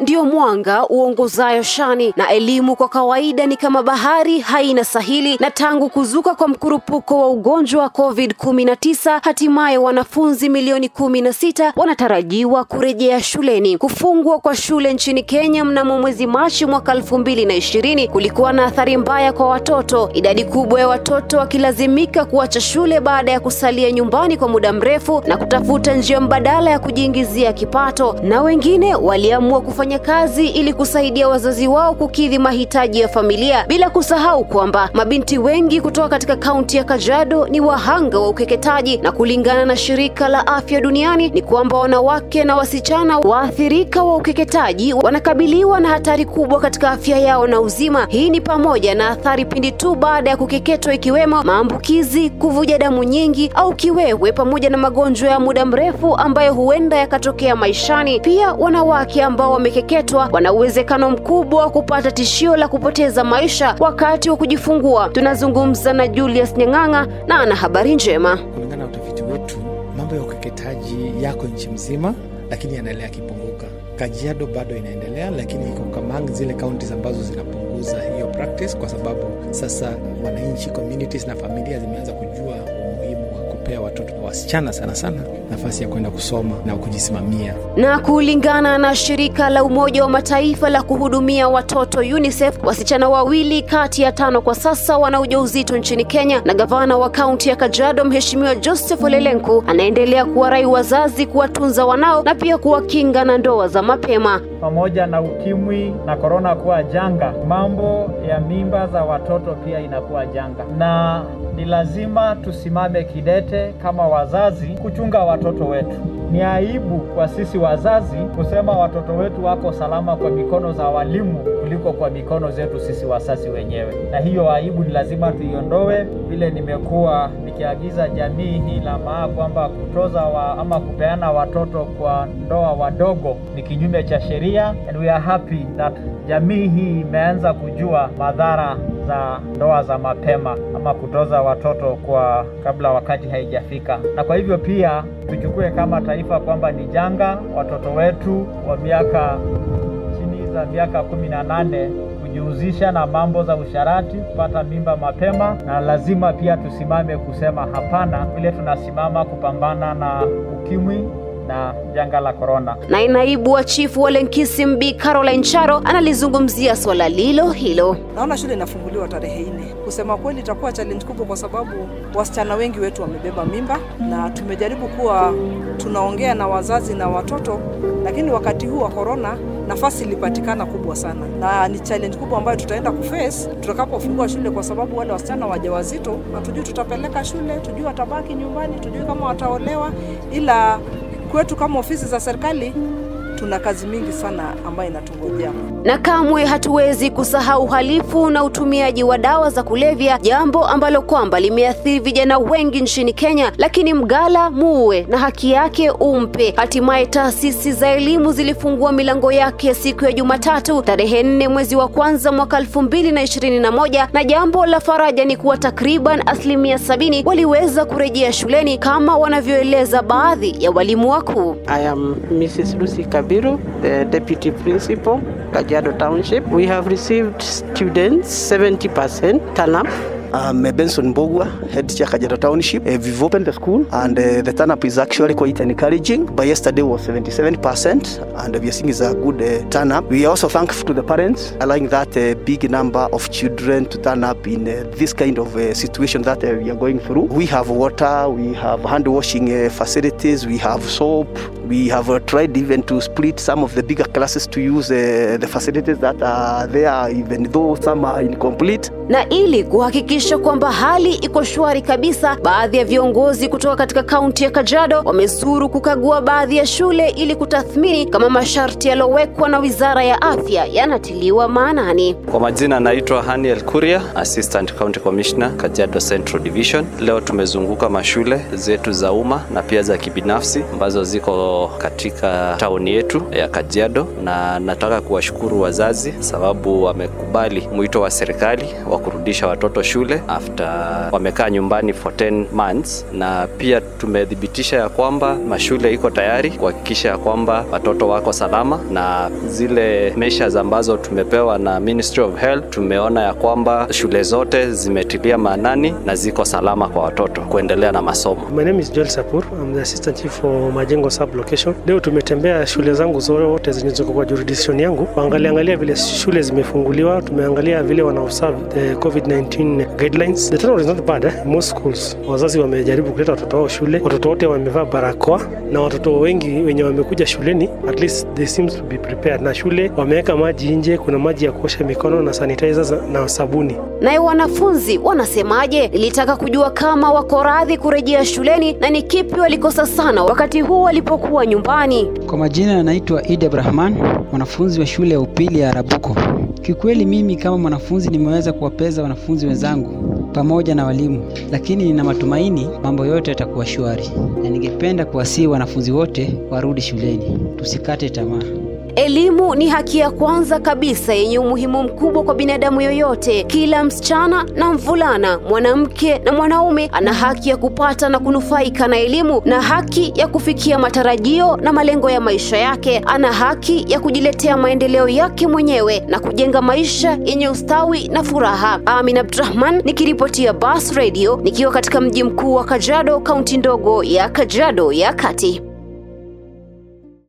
Ndiyo mwanga uongozayo shani, na elimu kwa kawaida ni kama bahari, haina sahili. Na tangu kuzuka kwa mkurupuko wa ugonjwa wa COVID-19, hatimaye wanafunzi milioni kumi na sita wanatarajiwa kurejea shuleni. Kufungwa kwa shule nchini Kenya mnamo mwezi Machi mwaka elfu mbili na ishirini kulikuwa na athari mbaya kwa watoto, idadi kubwa ya watoto wakilazimika kuacha shule baada ya kusalia nyumbani kwa muda mrefu na kutafuta njia mbadala ya kujiingizia kipato, na wengine waliamua kufanya kazi ili kusaidia wazazi wao kukidhi mahitaji ya familia, bila kusahau kwamba mabinti wengi kutoka katika kaunti ya Kajiado ni wahanga wa ukeketaji, na kulingana na shirika la afya duniani ni kwamba wanawake na wasichana waathirika wa ukeketaji wanakabiliwa na hatari kubwa katika afya yao na uzima. Hii ni pamoja na athari pindi tu baada ya kukeketwa, ikiwemo maambukizi, kuvuja damu nyingi au kiwewe, pamoja na magonjwa ya muda mrefu ambayo huenda yakatokea maishani. Pia wanawake ambao wamekeketwa wana uwezekano mkubwa wa kupata tishio la kupoteza maisha wakati wa kujifungua. Tunazungumza na Julius Nyang'ang'a na ana habari njema. Kulingana na utafiti wetu, mambo ya ukeketaji yako nchi mzima, lakini yanaendelea kipunguka. Kajiado bado inaendelea, lakini iko kama zile kaunti ambazo zinapunguza hiyo practice, kwa sababu sasa wananchi, communities na familia zimeanza kujua kupea watoto wasichana sana sana nafasi ya kwenda kusoma na kujisimamia. Na kulingana na shirika la Umoja wa Mataifa la kuhudumia watoto UNICEF, wasichana wawili kati ya tano kwa sasa wana ujauzito nchini Kenya, na gavana wa kaunti ya Kajiado Mheshimiwa Joseph Olelenku anaendelea kuwarai wazazi kuwatunza wanao na pia kuwakinga na ndoa za mapema. Pamoja na ukimwi na korona kuwa janga, mambo ya mimba za watoto pia inakuwa janga, na ni lazima tusimame kidete kama wazazi kuchunga watoto wetu. Ni aibu kwa sisi wazazi kusema watoto wetu wako salama kwa mikono za walimu kuliko kwa mikono zetu sisi wazazi wenyewe, na hiyo aibu ni lazima tuiondoe. Vile nimekuwa nikiagiza jamii hii la maa kwamba kutoza wa, ama kupeana watoto kwa ndoa wadogo ni kinyume cha sheria, and we are happy that jamii hii imeanza kujua madhara za ndoa za mapema ama kutoza watoto kwa kabla wakati haijafika, na kwa hivyo pia tuchukue kama taifa kwamba ni janga watoto wetu wa miaka chini za miaka kumi na nane kujihusisha na mambo za usharati, kupata mimba mapema, na lazima pia tusimame kusema hapana, vile tunasimama kupambana na ukimwi na janga la korona. Naye naibu wa chifu wa Lenkisi Mbi Caroline Charo analizungumzia swala lilo hilo. Naona shule inafunguliwa tarehe nne. Kusema kweli, itakuwa challenge kubwa, kwa sababu wasichana wengi wetu wamebeba mimba, na tumejaribu kuwa tunaongea na wazazi na watoto, lakini wakati huu wa korona nafasi ilipatikana kubwa sana, na ni challenge kubwa ambayo tutaenda kuface tutakapofungua shule, kwa sababu wale wasichana wajawazito hatujui tutapeleka shule, tujui watabaki nyumbani, tujui kama wataolewa, ila kwetu kama ofisi za serikali tuna kazi mingi sana ambayo inatungojea. Na kamwe hatuwezi kusahau uhalifu na utumiaji wa dawa za kulevya, jambo ambalo kwamba limeathiri vijana wengi nchini Kenya. Lakini mgala muue na haki yake umpe. Hatimaye taasisi za elimu zilifungua milango yake siku ya Jumatatu tarehe nne mwezi wa kwanza mwaka elfu mbili na ishirini na moja na jambo la faraja ni kuwa takriban asilimia sabini waliweza kurejea shuleni kama wanavyoeleza baadhi ya walimu wakuu. I am Mrs. Lucy Kabiru, the Deputy Principal, Kajiado Township. We have received students 70% turn up. I'm Benson Bogwa, head teacher Kajiado Township. Uh, we've opened the school and uh, the turn up is actually quite encouraging. By yesterday was 77% and we are seeing is a good uh, turn up. We are also thankful to the parents allowing that uh, big number of children to turn up in uh, this kind of uh, situation that uh, we are going through. We have water, we have hand washing uh, facilities, we have soap. We have uh, tried even to split some of the bigger classes to use uh, the facilities that are there even though some are incomplete. Na ili kuhakikisha kwamba hali iko shwari kabisa, baadhi ya viongozi kutoka katika kaunti ya Kajiado wamezuru kukagua baadhi ya shule ili kutathmini kama masharti yaliyowekwa na Wizara ya Afya yanatiliwa maanani. Kwa majina naitwa Haniel Kuria, Assistant County Commissioner Kajiado Central Division. Leo tumezunguka mashule zetu za umma na pia za kibinafsi ambazo ziko katika tauni yetu ya Kajiado, na nataka kuwashukuru wazazi sababu wamekubali mwito wa serikali wa kurudisha watoto shule after wamekaa nyumbani for 10 months, na pia tumethibitisha ya kwamba mashule iko tayari kuhakikisha ya kwamba watoto wako salama, na zile measures ambazo tumepewa na Ministry of Health tumeona ya kwamba shule zote zimetilia maanani na ziko salama kwa watoto kuendelea na masomo. My name is Joel Sapur. I'm the assistant chief for Majengo sub location. Leo tumetembea shule zangu zote zenye ziko kwa jurisdiction yangu kuangalia angalia vile shule zimefunguliwa, tumeangalia vile wana observe the COVID-19 guidelines. The turnout is not bad eh? Most schools wazazi wamejaribu kuleta watoto wao shule, watoto wote wamevaa barakoa na watoto wengi wenye wamekuja shuleni at least they seems to be prepared. Na shule wameweka maji nje, kuna maji ya kuosha mikono na sanitizers na sabuni. Naye wanafunzi wanasemaje? Nilitaka kujua kama wako radhi kurejea shuleni na ni kipi walikosa sana wakati huu walipokuwa nyumbani. Kwa majina anaitwa Idi Abrahman, mwanafunzi wa shule ya upili ya Arabuko. Kiukweli mimi kama mwanafunzi nimeweza kuwapeza wanafunzi wenzangu pamoja na walimu, lakini nina matumaini mambo yote yatakuwa shwari, na ningependa kuwasihi wanafunzi wote warudi shuleni, tusikate tamaa. Elimu ni haki ya kwanza kabisa yenye umuhimu mkubwa kwa binadamu yoyote. Kila msichana na mvulana, mwanamke na mwanaume ana haki ya kupata na kunufaika na elimu na haki ya kufikia matarajio na malengo ya maisha yake. Ana haki ya kujiletea maendeleo yake mwenyewe na kujenga maisha yenye ustawi na furaha. Amin Abdurahman nikiripotia Bas Radio nikiwa katika mji mkuu wa Kajiado, kaunti ndogo ya Kajiado ya Kati.